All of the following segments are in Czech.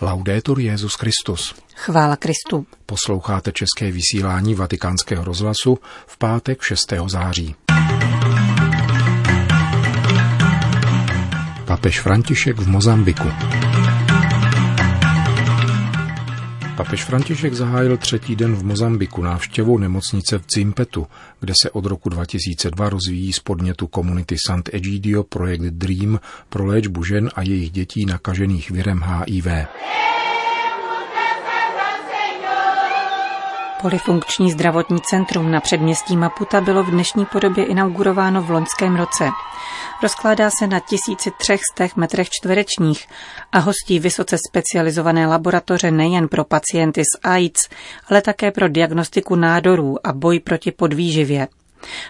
Laudetur Jezus Christus. Chvála Kristu. Posloucháte české vysílání Vatikánského rozhlasu v pátek 6. září. Papež František v Mozambiku. Papež František zahájil třetí den v Mozambiku návštěvou nemocnice v Cimpetu, kde se od roku 2002 rozvíjí z podnětu komunity Sant Egidio projekt DREAM pro léčbu žen a jejich dětí nakažených virem HIV. Polifunkční zdravotní centrum na předměstí Maputa bylo v dnešní podobě inaugurováno v loňském roce. Rozkládá se na 1300 metrech čtverečních a hostí vysoce specializované laboratoře nejen pro pacienty s AIDS, ale také pro diagnostiku nádorů a boj proti podvýživě.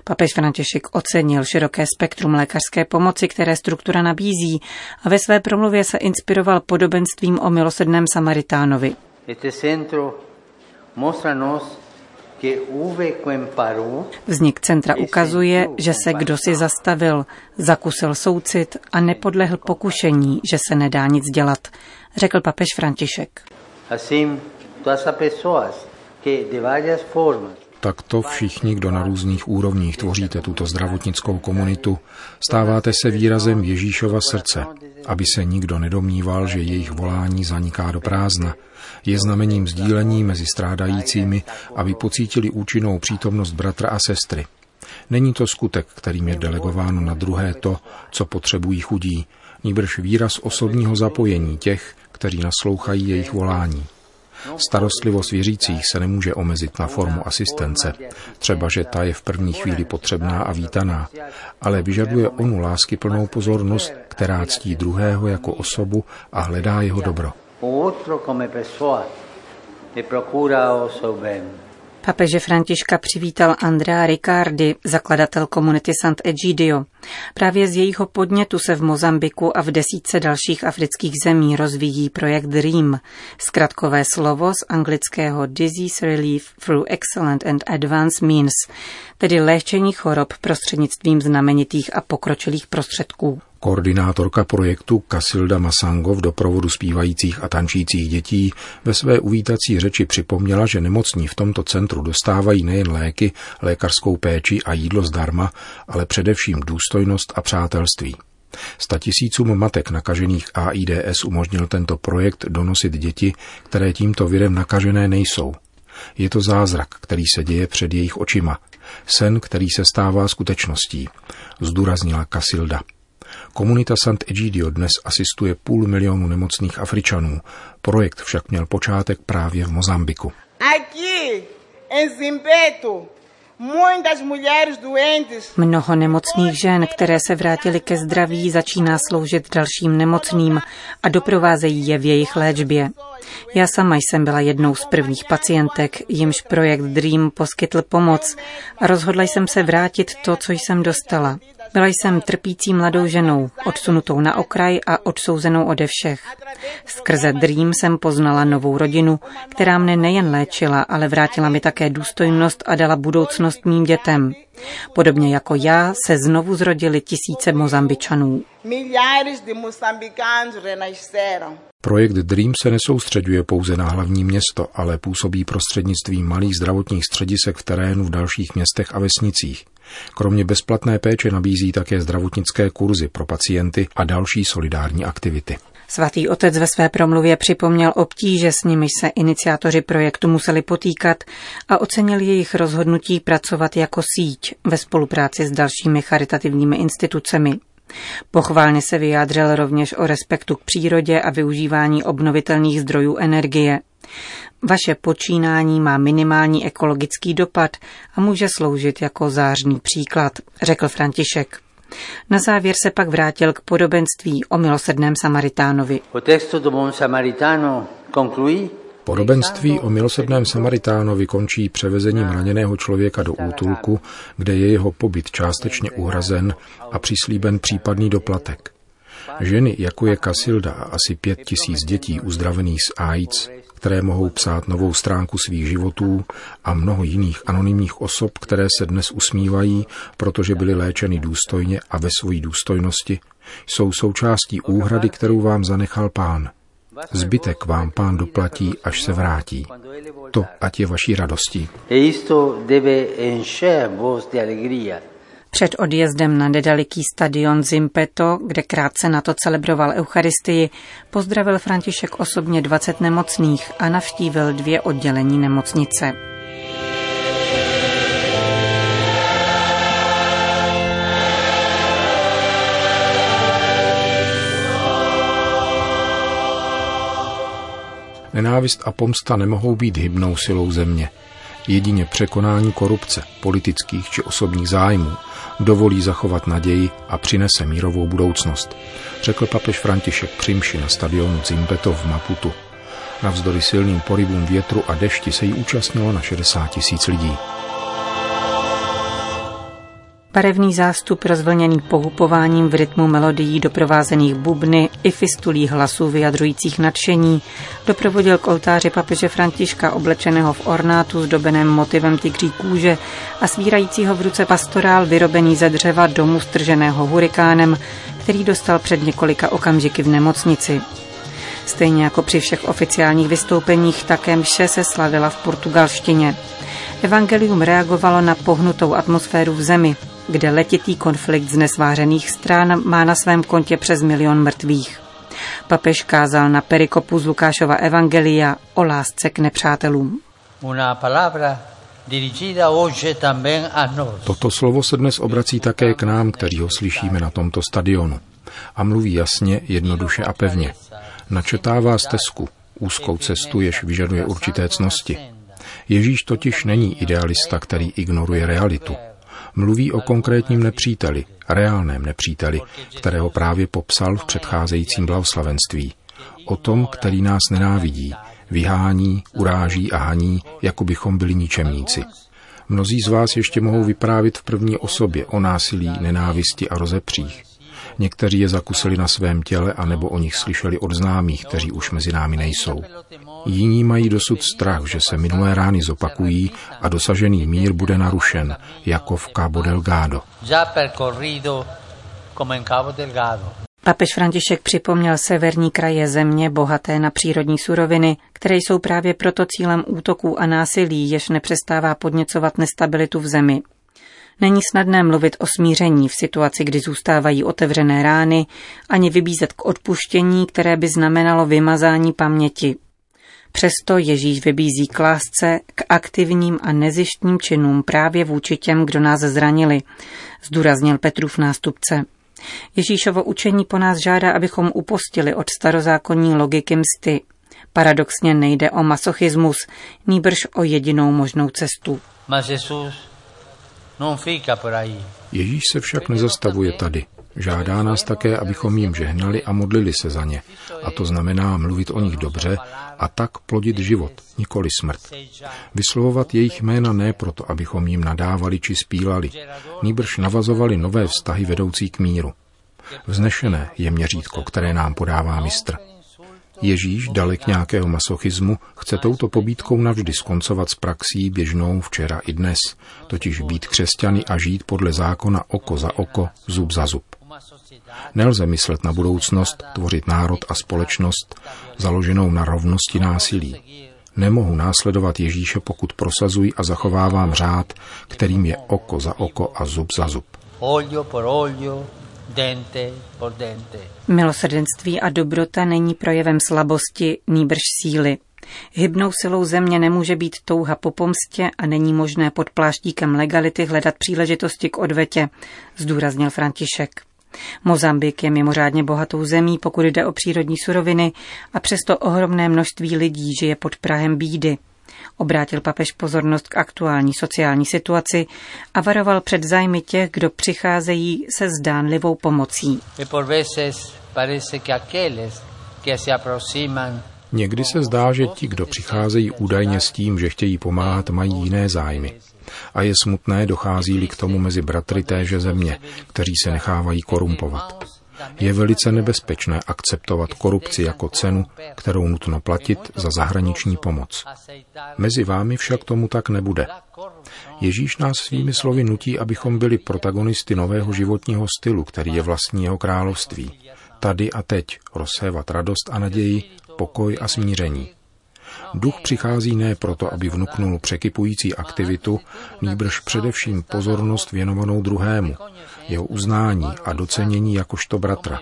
Papež František ocenil široké spektrum lékařské pomoci, které struktura nabízí a ve své promluvě se inspiroval podobenstvím o milosedném Samaritánovi. Vznik centra ukazuje, že se kdo si zastavil, zakusil soucit a nepodlehl pokušení, že se nedá nic dělat, řekl papež František. Takto všichni, kdo na různých úrovních tvoříte tuto zdravotnickou komunitu, stáváte se výrazem Ježíšova srdce, aby se nikdo nedomníval, že jejich volání zaniká do prázdna. Je znamením sdílení mezi strádajícími, aby pocítili účinnou přítomnost bratra a sestry. Není to skutek, kterým je delegováno na druhé to, co potřebují chudí, níbrž výraz osobního zapojení těch, kteří naslouchají jejich volání. Starostlivost věřících se nemůže omezit na formu asistence, třeba že ta je v první chvíli potřebná a vítaná, ale vyžaduje onu lásky plnou pozornost, která ctí druhého jako osobu a hledá jeho dobro. Papeže Františka přivítal Andrea Riccardi, zakladatel komunity Sant'Egidio. Právě z jejího podnětu se v Mozambiku a v desítce dalších afrických zemí rozvíjí projekt DREAM, zkratkové slovo z anglického Disease Relief through Excellent and Advanced Means, tedy léčení chorob prostřednictvím znamenitých a pokročilých prostředků. Koordinátorka projektu Kasilda Masango v doprovodu zpívajících a tančících dětí ve své uvítací řeči připomněla, že nemocní v tomto centru dostávají nejen léky, lékařskou péči a jídlo zdarma, ale především důstojnost a přátelství. Statisícům matek nakažených AIDS umožnil tento projekt donosit děti, které tímto virem nakažené nejsou. Je to zázrak, který se děje před jejich očima. Sen, který se stává skutečností, zdůraznila Kasilda. Komunita Sant'Egidio dnes asistuje půl milionu nemocných Afričanů. Projekt však měl počátek právě v Mozambiku. Zimbeto, Mnoho nemocných žen, které se vrátily ke zdraví, začíná sloužit dalším nemocným a doprovázejí je v jejich léčbě. Já sama jsem byla jednou z prvních pacientek, jimž projekt Dream poskytl pomoc a rozhodla jsem se vrátit to, co jsem dostala. Byla jsem trpící mladou ženou, odsunutou na okraj a odsouzenou ode všech. Skrze Dream jsem poznala novou rodinu, která mne nejen léčila, ale vrátila mi také důstojnost a dala budoucnost mým dětem. Podobně jako já se znovu zrodili tisíce Mozambičanů. Projekt Dream se nesoustředuje pouze na hlavní město, ale působí prostřednictvím malých zdravotních středisek v terénu v dalších městech a vesnicích. Kromě bezplatné péče nabízí také zdravotnické kurzy pro pacienty a další solidární aktivity. Svatý otec ve své promluvě připomněl obtíže, s nimiž se iniciátoři projektu museli potýkat a ocenil jejich rozhodnutí pracovat jako síť ve spolupráci s dalšími charitativními institucemi. Pochválně se vyjádřil rovněž o respektu k přírodě a využívání obnovitelných zdrojů energie. Vaše počínání má minimální ekologický dopad a může sloužit jako zářný příklad, řekl František. Na závěr se pak vrátil k podobenství o milosedném Samaritánovi. Podobenství o milosedném Samaritánovi končí převezením raněného člověka do útulku, kde je jeho pobyt částečně uhrazen a přislíben případný doplatek. Ženy, jako je Kasilda a asi pět tisíc dětí uzdravených z AIDS, které mohou psát novou stránku svých životů a mnoho jiných anonymních osob, které se dnes usmívají, protože byly léčeny důstojně a ve své důstojnosti, jsou součástí úhrady, kterou vám zanechal pán. Zbytek vám pán doplatí, až se vrátí. To ať je vaší radostí. Před odjezdem na nedaliký stadion Zimpeto, kde krátce na to celebroval Eucharistii, pozdravil František osobně 20 nemocných a navštívil dvě oddělení nemocnice. Nenávist a pomsta nemohou být hybnou silou země. Jedině překonání korupce, politických či osobních zájmů dovolí zachovat naději a přinese mírovou budoucnost, řekl papež František Přimši na stadionu Zimbeto v Maputu. Navzdory silným porybům větru a dešti se jí účastnilo na 60 tisíc lidí. Barevný zástup rozvlněný pohupováním v rytmu melodií doprovázených bubny i fistulí hlasů vyjadřujících nadšení doprovodil k oltáři papeže Františka oblečeného v ornátu zdobeném motivem tygří kůže a svírajícího v ruce pastorál vyrobený ze dřeva domu strženého hurikánem, který dostal před několika okamžiky v nemocnici. Stejně jako při všech oficiálních vystoupeních také mše se slavila v portugalštině. Evangelium reagovalo na pohnutou atmosféru v zemi, kde letitý konflikt z nesvářených stran má na svém kontě přes milion mrtvých. Papež kázal na perikopu z Lukášova Evangelia o lásce k nepřátelům. Toto slovo se dnes obrací také k nám, kteří ho slyšíme na tomto stadionu. A mluví jasně, jednoduše a pevně. Načetává stezku, úzkou cestu, jež vyžaduje určité cnosti. Ježíš totiž není idealista, který ignoruje realitu. Mluví o konkrétním nepříteli, reálném nepříteli, kterého právě popsal v předcházejícím blahoslavenství. O tom, který nás nenávidí, vyhání, uráží a haní, jako bychom byli ničemníci. Mnozí z vás ještě mohou vyprávět v první osobě o násilí, nenávisti a rozepřích. Někteří je zakusili na svém těle a nebo o nich slyšeli od známých, kteří už mezi námi nejsou. Jiní mají dosud strach, že se minulé rány zopakují a dosažený mír bude narušen, jako v Cabo Delgado. Papež František připomněl severní kraje země bohaté na přírodní suroviny, které jsou právě proto cílem útoků a násilí, jež nepřestává podněcovat nestabilitu v zemi. Není snadné mluvit o smíření v situaci, kdy zůstávají otevřené rány, ani vybízet k odpuštění, které by znamenalo vymazání paměti. Přesto Ježíš vybízí k lásce, k aktivním a nezištním činům právě vůči těm, kdo nás zranili, zdůraznil Petrův nástupce. Ježíšovo učení po nás žádá, abychom upostili od starozákonní logiky msty. Paradoxně nejde o masochismus, nýbrž o jedinou možnou cestu. Ježíš se však nezastavuje tady. Žádá nás také, abychom jim žehnali a modlili se za ně. A to znamená mluvit o nich dobře a tak plodit život, nikoli smrt. Vyslovovat jejich jména ne proto, abychom jim nadávali či spílali, nýbrž navazovali nové vztahy vedoucí k míru. Vznešené je měřítko, které nám podává mistr. Ježíš, dalek nějakého masochismu, chce touto pobídkou navždy skoncovat s praxí běžnou včera i dnes, totiž být křesťany a žít podle zákona oko za oko, zub za zub. Nelze myslet na budoucnost, tvořit národ a společnost založenou na rovnosti násilí. Nemohu následovat Ježíše, pokud prosazuji a zachovávám řád, kterým je oko za oko a zub za zub. Milosrdenství a dobrota není projevem slabosti, nýbrž síly. Hybnou silou země nemůže být touha po pomstě a není možné pod pláštíkem legality hledat příležitosti k odvetě, zdůraznil František. Mozambik je mimořádně bohatou zemí, pokud jde o přírodní suroviny a přesto ohromné množství lidí žije pod Prahem bídy. Obrátil papež pozornost k aktuální sociální situaci a varoval před zájmy těch, kdo přicházejí se zdánlivou pomocí. Někdy se zdá, že ti, kdo přicházejí údajně s tím, že chtějí pomáhat, mají jiné zájmy. A je smutné, dochází-li k tomu mezi bratry téže země, kteří se nechávají korumpovat. Je velice nebezpečné akceptovat korupci jako cenu, kterou nutno platit za zahraniční pomoc. Mezi vámi však tomu tak nebude. Ježíš nás svými slovy nutí, abychom byli protagonisty nového životního stylu, který je vlastní jeho království. Tady a teď rozsévat radost a naději, pokoj a smíření. Duch přichází ne proto, aby vnuknul překypující aktivitu, nýbrž především pozornost věnovanou druhému, jeho uznání a docenění jakožto bratra,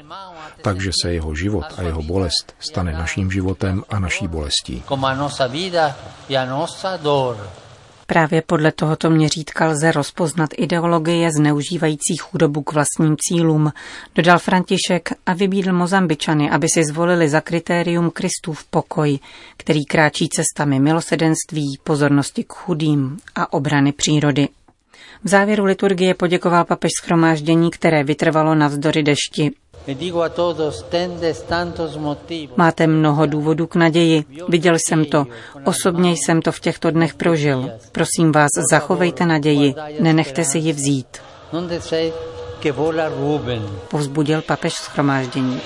takže se jeho život a jeho bolest stane naším životem a naší bolestí. Právě podle tohoto měřítka lze rozpoznat ideologie zneužívající chudobu k vlastním cílům, dodal František a vybídl Mozambičany, aby si zvolili za kritérium Kristův pokoj, který kráčí cestami milosedenství, pozornosti k chudým a obrany přírody. V závěru liturgie poděkoval papež schromáždění, které vytrvalo navzdory dešti. Máte mnoho důvodů k naději. Viděl jsem to. Osobně jsem to v těchto dnech prožil. Prosím vás, zachovejte naději. Nenechte si ji vzít. Povzbudil papež schromáždění.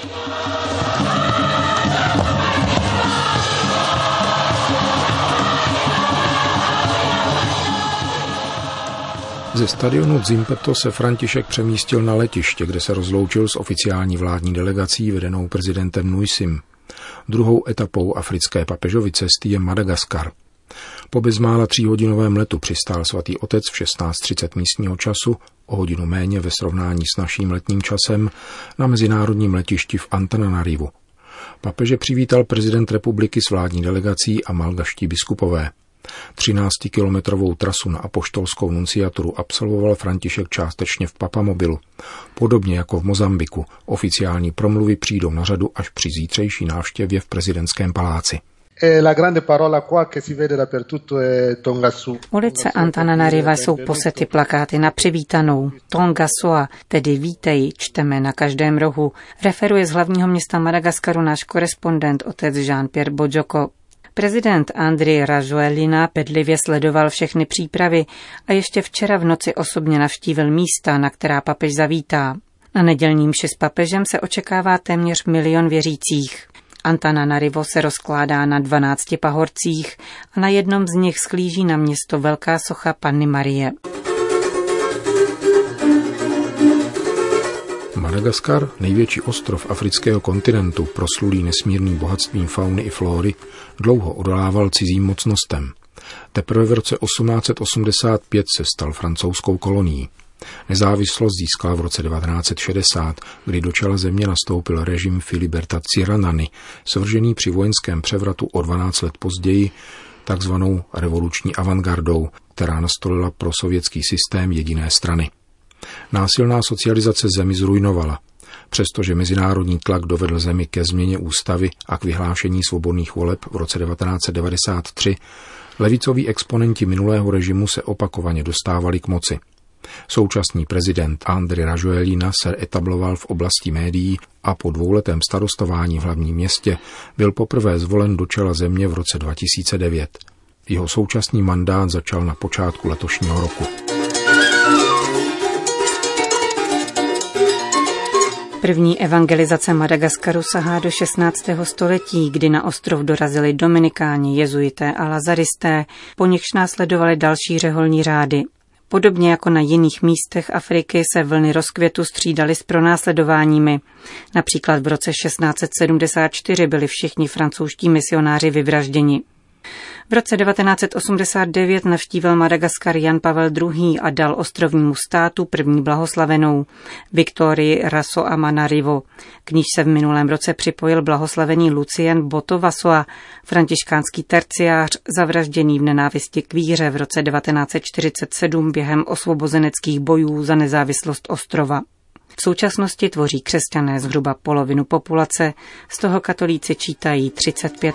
Ze stadionu Zimpeto se František přemístil na letiště, kde se rozloučil s oficiální vládní delegací vedenou prezidentem Nuisim. Druhou etapou africké papežovy cesty je Madagaskar. Po bezmála tříhodinovém letu přistál svatý otec v 16.30 místního času, o hodinu méně ve srovnání s naším letním časem, na mezinárodním letišti v Antananarivu. Papeže přivítal prezident republiky s vládní delegací a malgaští biskupové. 13-kilometrovou trasu na apoštolskou nunciaturu absolvoval František částečně v Papamobilu. Podobně jako v Mozambiku, oficiální promluvy přijdou na řadu až při zítřejší návštěvě v prezidentském paláci. Ulice Antananariva jsou posety plakáty na přivítanou. Tonga Soa, tedy vítej, čteme na každém rohu. Referuje z hlavního města Madagaskaru náš korespondent otec Jean-Pierre Bojoko. Prezident Andri Rajoelina pedlivě sledoval všechny přípravy a ještě včera v noci osobně navštívil místa, na která papež zavítá. Na nedělním mši s papežem se očekává téměř milion věřících. Antana Narivo se rozkládá na 12 pahorcích a na jednom z nich sklíží na město velká socha Panny Marie. Madagaskar, největší ostrov afrického kontinentu, proslulý nesmírným bohatstvím fauny i flóry, dlouho odolával cizím mocnostem. Teprve v roce 1885 se stal francouzskou kolonií. Nezávislost získala v roce 1960, kdy do čela země nastoupil režim Filiberta Ciranany, svržený při vojenském převratu o 12 let později takzvanou revoluční avantgardou, která nastolila pro sovětský systém jediné strany. Násilná socializace zemi zrujnovala. Přestože mezinárodní tlak dovedl zemi ke změně ústavy a k vyhlášení svobodných voleb v roce 1993, levicoví exponenti minulého režimu se opakovaně dostávali k moci. Současný prezident Andry Rajoelina se etabloval v oblasti médií a po dvouletém starostování v hlavním městě byl poprvé zvolen do čela země v roce 2009. Jeho současný mandát začal na počátku letošního roku. První evangelizace Madagaskaru sahá do 16. století, kdy na ostrov dorazili dominikáni, jezuité a lazaristé, po nichž následovali další řeholní řády. Podobně jako na jiných místech Afriky se vlny rozkvětu střídaly s pronásledováními. Například v roce 1674 byli všichni francouzští misionáři vyvražděni. V roce 1989 navštívil Madagaskar Jan Pavel II. a dal ostrovnímu státu první blahoslavenou, Viktorii Raso Amanarivo. K níž se v minulém roce připojil blahoslavený Lucien Botovasoa, františkánský terciář, zavražděný v nenávisti k víře v roce 1947 během osvobozeneckých bojů za nezávislost ostrova. V současnosti tvoří křesťané zhruba polovinu populace, z toho katolíci čítají 35